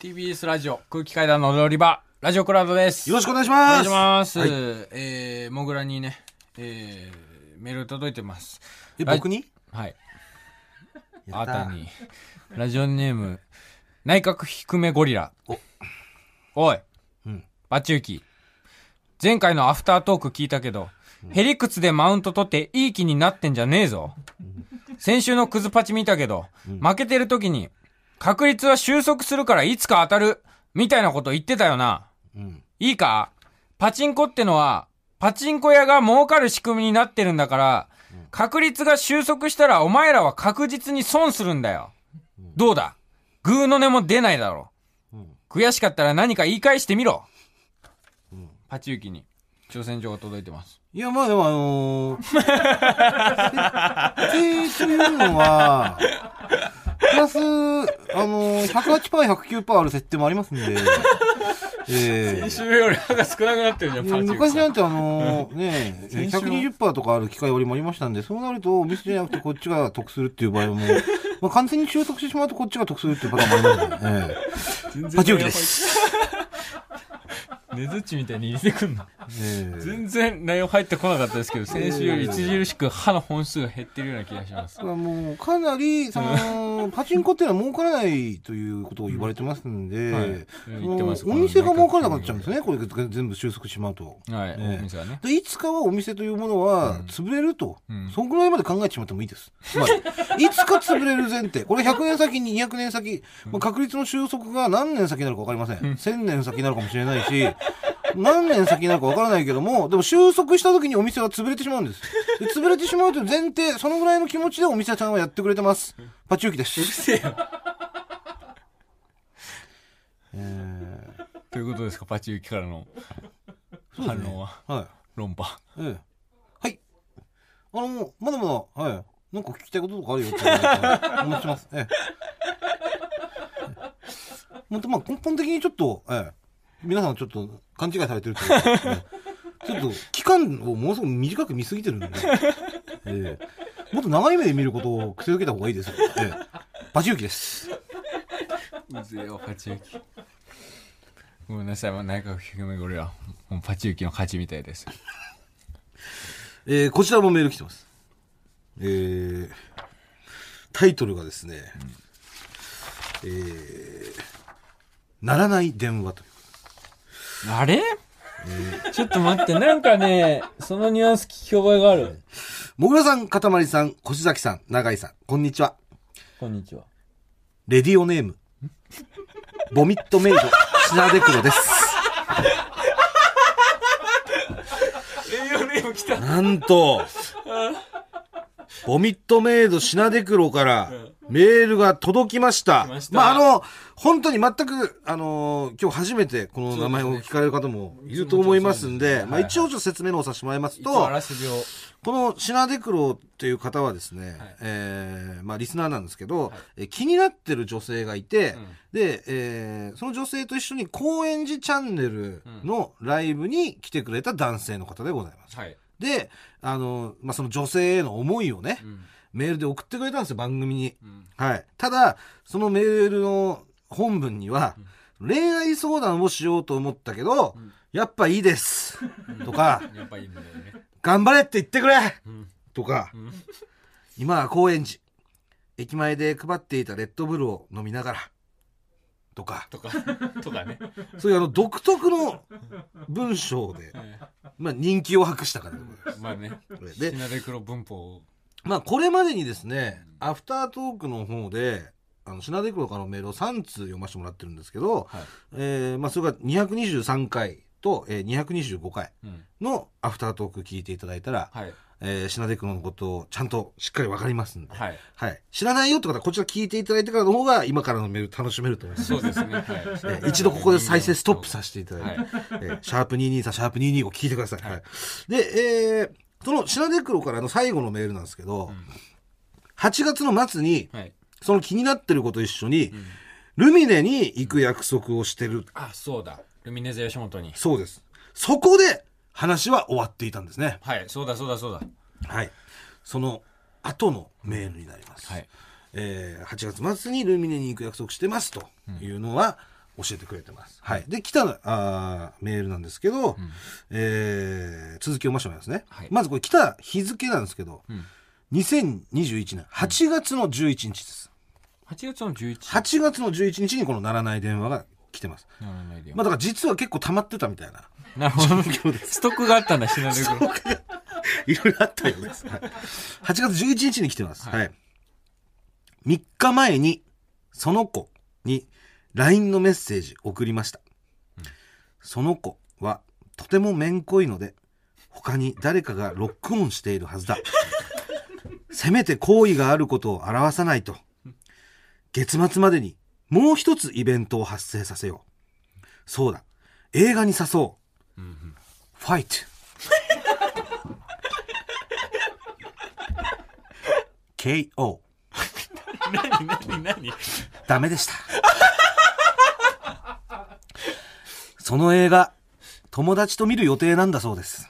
TBS ラジオ空気階段の踊り場ラジオクラウドです。よろしくお願いしお願います。します、はい。えー、もぐらにね、えー、メール届いてます。え、僕に？はい。あなたに。ラジオネーム内閣低めゴリラ。お。おい。うん。バチュウキ。前回のアフタートーク聞いたけど、ヘリクツでマウント取っていい気になってんじゃねえぞ。先週のクズパチ見たけど、負けてる時に、確率は収束するからいつか当たる、みたいなこと言ってたよな。うん。いいか？パチンコってのは、パチンコ屋が儲かる仕組みになってるんだから、確率が収束したらお前らは確実に損するんだよ。どうだ？グーの音も出ないだろ。悔しかったら何か言い返してみろ。パチユキに挑戦状が届いてます。いや、まあでもあのー、設定というのは、プラス、あのー、108%、109%ある設定もありますんで、ええ週より歯が少なくなってるじゃん、いや昔なんてあのー、ね 先週は120%とかある機械割りもありましたんで、そうなると、お店じゃなくてこっちが得するっていう場合も、まあ、完全に習得してしまうとこっちが得するっていうパターンもありますね。ええパチユキです。ねずっちみたいに入れてくんの。ええ全然内容入ってこなかったですけど、先週より著しく歯の本数が減ってるような気がします。もう、かなり、その、パチンコっていうのは儲からないということを言われてますんで、お店が儲からなくなっちゃうんですね、これ全部収束しまうと。はい、ええお店がね。でいつかはお店というものは潰れると、うん。そんぐらいまで考えてしまってもいいです。つまり、いつか潰れる前提。これ100年先、200年先、まあ、確率の収束が何年先になるか分かりません。1000年先になるかもしれないし、何年先になるか分からないけども、でも収束した時にお店は潰れてしまうんです。で潰れてしまうという前提、そのぐらいの気持ちでお店さんはやってくれてます。パチユキです。せえよ。えということですか、パチユキからの反応は。ー、はい。論破。ええ。はい。あの、まだまだ、はい。なんか聞きたいこととかあるよって言われたらお待ちしてます。ええ。本当まあ根本的にちょっと、ええ。皆さんちょっと勘違いされてるというか、ええちょっと期間をものすごく短く見すぎてるんで、ええ。もっと長い目で見ることを癖づけた方がいいですよ。ええ。バチユキです。うぜえよ、パチユキ。ごめんなさい、まあ、内閣低めゴリラ。もうパチユキの勝ちみたいです。えーこちらもメール来てます。えータイトルがですね、えーならない電話と。あれ？ちょっと待って、なんかね、そのニュアンス聞き覚えがある。もぐらさん、かたまりさん、越崎さん、永井さん、こんにちは。こんにちは。レディオネーム、ボミットメイド、シナデクロです。栄養ネーム来た。なんと、ボミットメイドシナデクロからメールが届きました。来ましたまあ、あの、本当に全く、あの今日初めてこの名前を聞かれる方もいると思いますんで、まあ、一応ちょっと説明の方させてもらいますと一応あ、らすじを。このシナデクロっていう方はですね、えーまあリスナーなんですけど、え気になってる女性がいて、で、えーその女性と一緒に高円寺チャンネルのライブに来てくれた男性の方でございます。はい。で、あの、まあ、その女性への思いをね、んメールで送ってくれたんですよ、番組に。んはい。ただ、そのメールの本文には、恋愛相談をしようと思ったけど、やっぱいいです。とか、やっぱいいんだよね。頑張れって言ってくれんとか、ん今は高円寺。駅前で配っていたレッドブルを飲みながら。とか、とか、とかね。そういうあの独特の文章で、まあ人気を博した方でございます。まあね。でシナデクロ文法を。まあこれまでにですね、アフタートークの方で、あの、シナデクロからのメールを3通読ませてもらってるんですけど、はい。えーまあそれが223回と、えー225回うん。のアフタートーク聞いていただいたら、はい。えーシナデクロのことをちゃんとしっかりわかりますんで、はい。はい。知らないよって方はこちら聞いていただいてからの方が今からのメール楽しめると思います。そうですね。はい。えー一度ここで再生ストップさせていただいて、はいえーシャープ223、シャープ225聞いてください。はい。で、えーそのシナデクロからの最後のメールなんですけど、8月の末に、はい。その気になってること一緒に、ルミネに行く約束をしてる。あ、そうだ。ルミネゼ吉本に。そうです。そこで話は終わっていたんですね。はい。そうだ、そうだ、そうだ。はい。その後のメールになります。はい。えー8月末にルミネに行く約束してますというのは教えてくれてます。はい。で、来たあーメールなんですけど、んえー続きを読ませてもらいますね。はいまずこれ来た日付なんですけど、うん2021年8月の11日です。8月の11 8月の11日にこの鳴らない電話が来てます。まあだから実は結構溜まってたみたいな。なるほど。ストックがあったんだ、シナネグロ。いろいろあったようです。はい、8月11日に来てます。はい。3日前に、その子に LINE のメッセージ送りました。その子はとてもめんこいので、他に誰かがロックオンしているはずだ。せめて好意があることを表さないと。月末までにもう一つイベントを発生させよう。そうだ。映画に誘おう。ファイト。KO。何何何？ダメでした。その映画、友達と見る予定なんだそうです。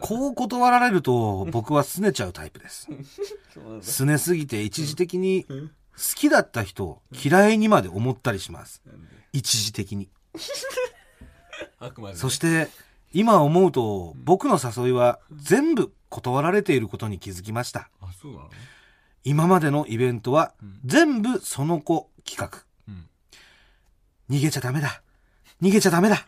こう断られると僕は拗ねちゃうタイプです。拗ねすぎて一時的に好きだった人を嫌いにまで思ったりします。一時的に。あくまでねそして今思うと僕の誘いは全部断られていることに気づきました。あ、そうなの？今までのイベントは全部その子企画。うん逃げちゃダメだ。逃げちゃダメだ。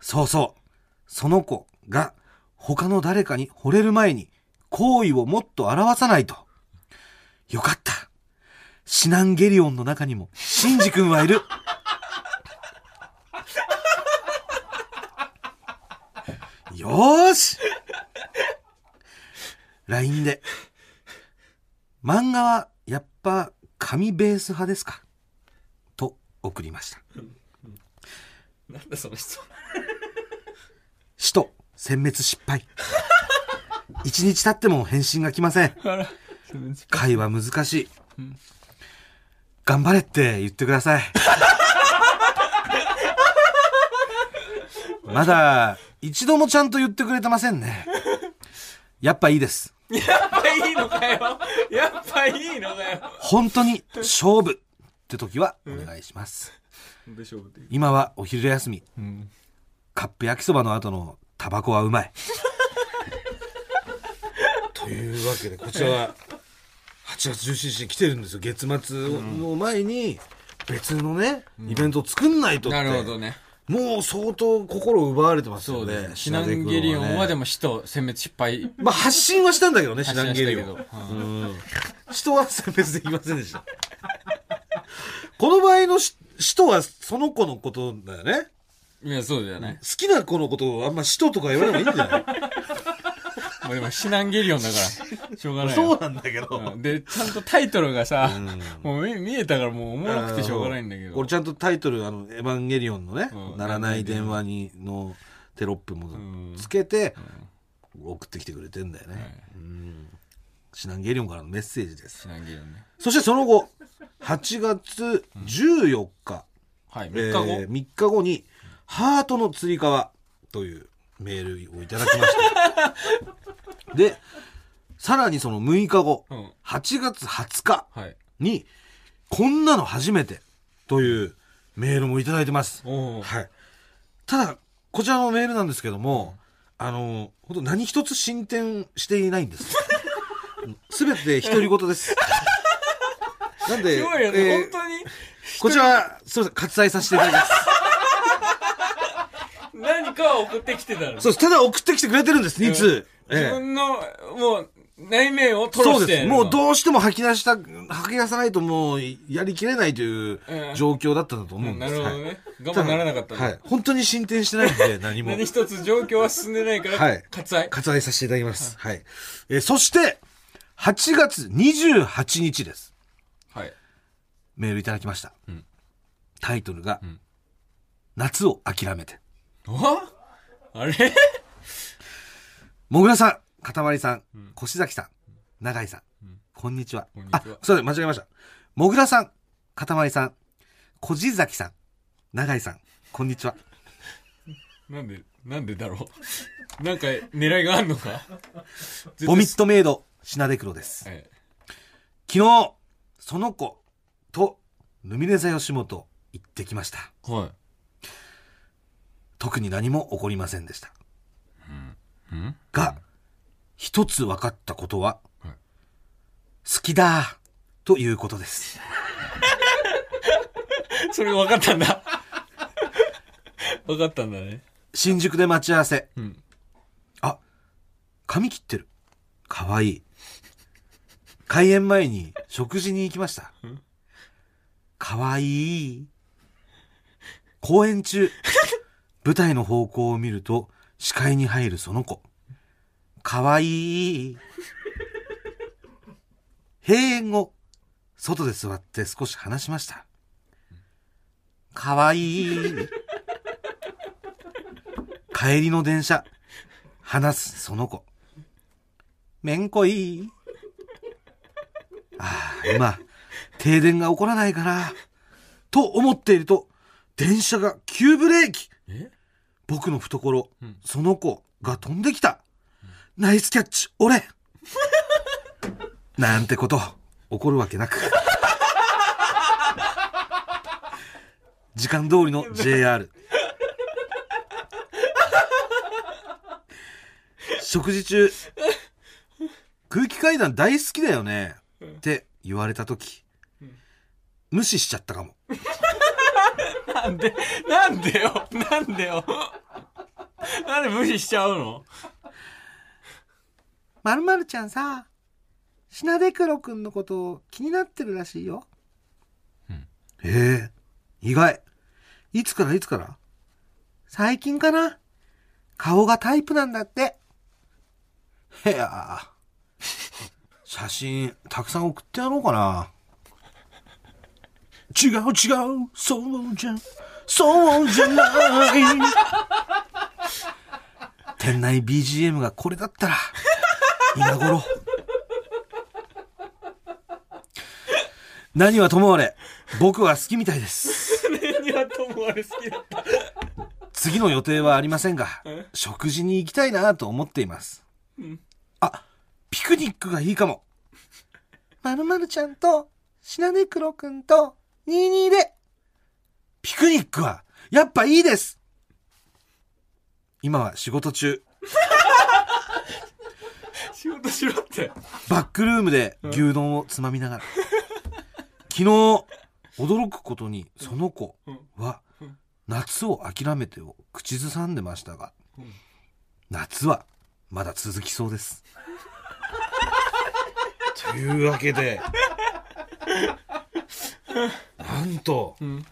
そうそう。その子が他の誰かに惚れる前に好意をもっと表さないと。よかった。シナンゲリオンの中にもシンジ君はいる。よーし !LINE で。漫画はやっぱ紙ベース派ですか？と送りました。なんだその人。使徒殲滅失敗。一日経っても返信が来ません。会話難しい。頑張れって言ってください。まだ一度もちゃんと言ってくれてませんね。やっぱいいです。やっぱいいのかよ。やっぱいいのかよ。本当に勝負って時はお願いします。う？今はお昼休み。うん。カップ焼きそばの後のタバコはうまい。というわけで、こちらは8月17日に来てるんですよ。月末の前に別のね、イベントを作んないとって。なるほどね。もう相当心奪われてますよねそうで。す。シナンゲリオンはでも死と殲滅失敗。まあ発信はしたんだけどね、シ発ナンゲリオン。信したけど。うん。人は選別できませんでした。この場合のし人はその子のことだよね。いや、そうだよね好。きな子のことをあんま使徒とか言わない方がいいんじゃない？まあでもシナンゲリオンだから、しょうがないよ。そうなんだけど。うんで、ちゃんとタイトルがさ、うんもう見見えたからもうおもろくてしょうがないんだけど。これちゃんとタイトル、あの、エヴァンゲリオンのね、うんならない電話にのテロップもんつけて、送ってきてくれてんだよね。うんシナンゲリオンからのメッセージです。シナンゲリオンね。そしてその後、8月14日、はい、え3日後。ー3日後に、ハートのつり革というメールをいただきました。で、さらにその6日後、うん。8月20日はい。に、こんなの初めてというメールもいただいてます。おお。はい。ただ、こちらのメールなんですけども、あの、本当何一つ進展していないんです。すべて独り言です。なんで、すごいよね、えー本当に。こちらは、すみません、割愛させていただきます。何かを送ってきてたの。そうです。ただ送ってきてくれてるんです、2通。自ええ分の、もう、内面をそうです。もうどうしても吐き出した、吐き出さないともうやりきれないといううん状況だったんだと思ううんんです。はいなるほどね。我慢ならなかったのはい。本当に進展してないんで、何も。何一つ状況は進んでないから、はい割愛。割愛させていただきます。はい。えーそして、8月28日です。はい。メールいただきました。んタイトルが、ん夏を諦めて。ああれ？もぐらさん、かたまりさん、越崎さん、永井さん、こんにちは。こんにちはあ、そうだ、間違えました。もぐらさん、かたまりさん、越崎さん、永井さん、こんにちは。なんで、なんでだろう？なんか、狙いがあんのか？ボミットメイド、シナデクロです。はい。昨日、その子と、ルミネ座吉本、行ってきました。はい。特に何も起こりませんでした。うんが、一つ分かったことは、はい好きだということです。それが分かったんだ。分かったんだね。新宿で待ち合わせ。うん。あ、髪切ってる。かわいい。開演前に食事に行きました。かわいい。公演中、舞台の方向を見ると視界に入るその子。かわいい。閉演後、外で座って少し話しました。かわいい。帰りの電車、話すその子。めんこい。ああ、今、停電が起こらないかな。と思っていると、電車が急ブレーキ。え？僕の懐、うんその子が飛んできた。ナイスキャッチ、俺 なんてこと、起こるわけなく。時間通りの JR。食事中、空気階段大好きだよね。って言われたとき、無視しちゃったかも。なんで、なんでよ、なんでよ。なんで無視しちゃうの？まるまるちゃんさ、品出黒くんのこと気になってるらしいよ。うんへえ、意外。いつからいつから？最近かな？顔がタイプなんだって。へや。写真、たくさん送ってやろうかな。違う違う、そうじゃ、そうじゃない。店内 BGM がこれだったら、今頃。何はともあれ、僕は好きみたいです。何はともあれ好きだった。次の予定はありませんがえ、食事に行きたいなと思っています。んあ、ピクニックがいいかも。まるまるちゃんと、しなねくろくんと、22で。ピクニックは、やっぱいいです。今は仕事中、仕事しろって。バックルームで牛丼をつまみながら。昨日、驚くことにその子はうん夏を諦めてを口ずさんでましたがうん、夏はまだ続きそうです。というわけで、なんと、うん。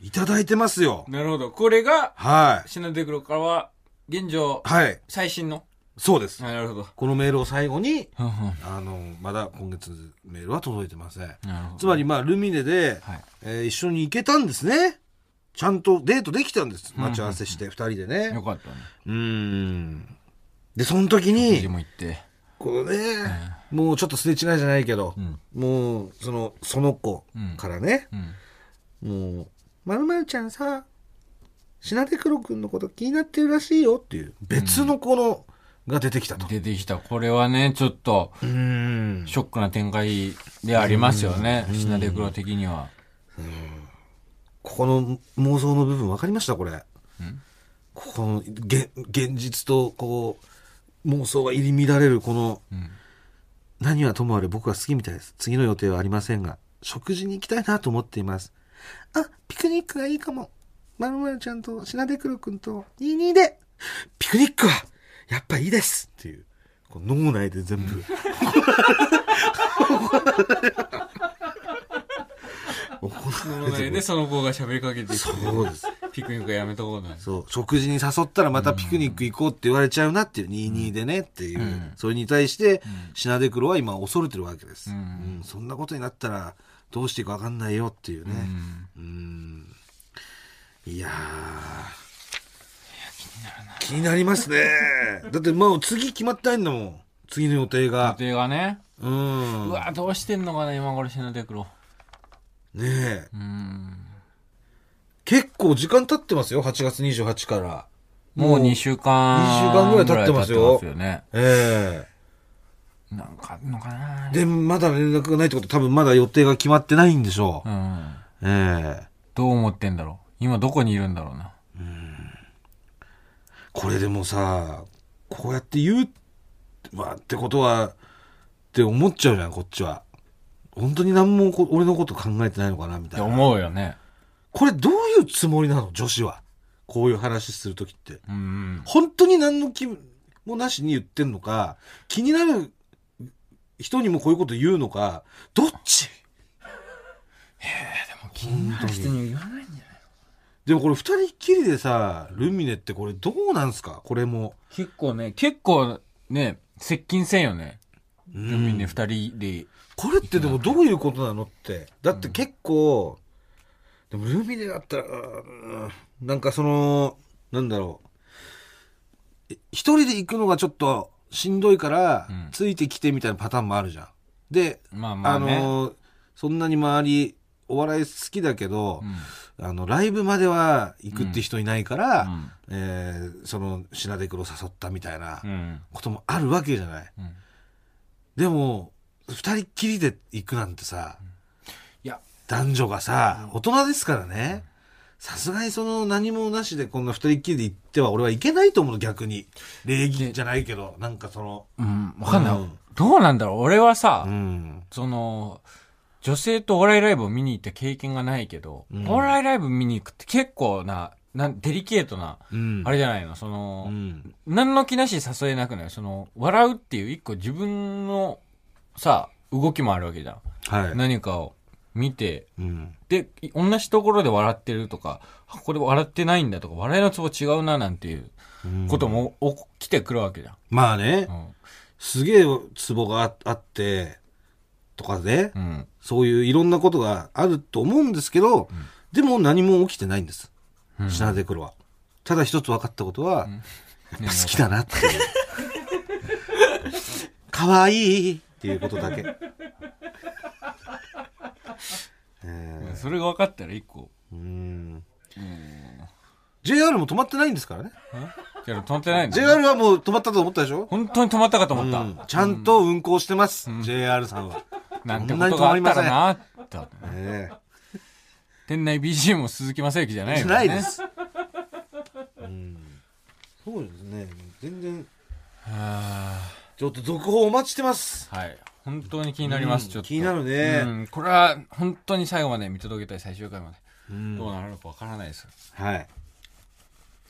いただいてますよ。なるほど。これが、はい。シナデクロからは、現状、はい。最新の？そうです。なるほど。このメールを最後に、あの、まだ今月メールは届いてません。なるほど。つまり、まあ、ルミネで、はい。えー一緒に行けたんですね。ちゃんとデートできたんです。待ち合わせして、二人でよね。かったね。うーん。で、その時家に、も行って。このね、もうちょっとすれ違いじゃないけどう、ん。もう、その、その子からね、うん。もう、まるまるちゃんさ、品手黒くんのこと気になってるらしいよっていう、別の子の、が出てきたと。出てきた。これはね、ちょっと。ショックな展開でありますよね。シナデクロ的には。ここの妄想の部分分かりましたこれ。ここの現現実とこう妄想が入り乱れるこのうん。何はともあれ僕は好きみたいです。次の予定はありませんが、食事に行きたいなと思っています。あ、ピクニックがいいかも。まるまるちゃんと品出黒くんと22で。ピクニックはやっぱいいですっていう。こう脳内で全部。怒られてるで、その子が喋りかけて、そうです。ピクニックやめとこうだ。そう、食事に誘ったらまたピクニック行こうって言われちゃうなっていう、22でねっていう、うんそれに対して、品出黒は今恐れてるわけです、ううんんそんなことになったらどうしていいか分かんないよっていうね。うん。うん。いやー。気になりますね。だってもう次決まってないんだもん。次の予定予が。定がね。うん。うわ、どうしてんのかな、今頃シナデクロ。ねえ。うん。結構時間経ってますよ、8月28から。もう2週間。2週間ぐらい経ってますよすよね。ええなんかあんのかなで、まだ連絡がないってことは多分まだ予定が決まってないんでしょう。うん。ええどう思ってんだろう。今どこにいるんだろうな。これでもさ、こうやって言う、まあ、ってことは、って思っちゃうじゃん、こっちは。本当に何もこ俺のこと考えてないのかな、みったていな。思うよね。これどういうつもりなの、女子は。こういう話するときって。うんうん。本当に何の気もなしに言ってんのか、気になる人にもこういうこと言うのか、どっち？気になる人に言わないんじゃないでもこれ二人っきりでさ、ルミネってこれどうなんすか？これも。結構ね、結構ね、接近せんよね。うルミネ二人で。これってでもどういうことなのって。だって結構、でもルミネだったら、うんなんかその、なんだろう。え一人で行くのがちょっとしんどいから、うんついてきてみたいなパターンもあるじゃん。で、まあまあね。のーそんなに周り、お笑い好きだけどう、んあの、ライブまでは行くって人いないから、うんえーその、シナデクロ誘ったみたいなうん。こともあるわけじゃない。うんでも、二人っきりで行くなんてさ、男女がさ、大人ですからね。さすがにその何もなしでこんな二人っきりで行っては俺はいけないと思うの逆に。礼儀じゃないけど、なんかその、うん、わかんない。うんどうなんだろう俺はさ、うん。その、女性とお笑いライブを見に行った経験がないけど、うんお笑いライブ見に行くって結構な、なんデリケートな、うん。あれじゃないの？その、うん。何の気なしに誘えなくない？その、笑うっていう一個自分のさ、動きもあるわけじゃん。はい。何かを見て、うん。で、い同じところで笑ってるとか、あこれ笑ってないんだとか、笑いのツボ違うななんていううんことも起きてくるわけじゃん。まあねう、ん。すげえツボがああって、とかで、うん。そういういろんなことがあると思うんですけど、でも何も起きてないんです。うんシナデクロは。ただ一つ分かったことは、んやっぱ好きだなっていう。可愛いっていうことだけ。えそれが分かったら一個。ー、うん JR も止まってないんですからね。止まってないんだ。JR はもう止まったと思ったでしょ、本当に止まったかと思った。うんちゃんと運行してます、JR さんは。なんてことがあったらなって。え店内 BGM も鈴木雅之じゃないえよね。ないです。うん、そうですね。全然、はちょっと続報お待ちしてます。あはい。本当に気になります、うんちょっと。気になるねうん。これは本当に最後まで見届けたい、最終回まで。うんどうなるのかわからないです。はい。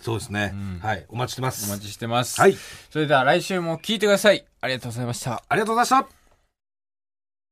そうですね。うんはい。お待ちしてます。お待ちしてます。はい。それでは来週も聞いてください。ありがとうございました。ありがとうございました。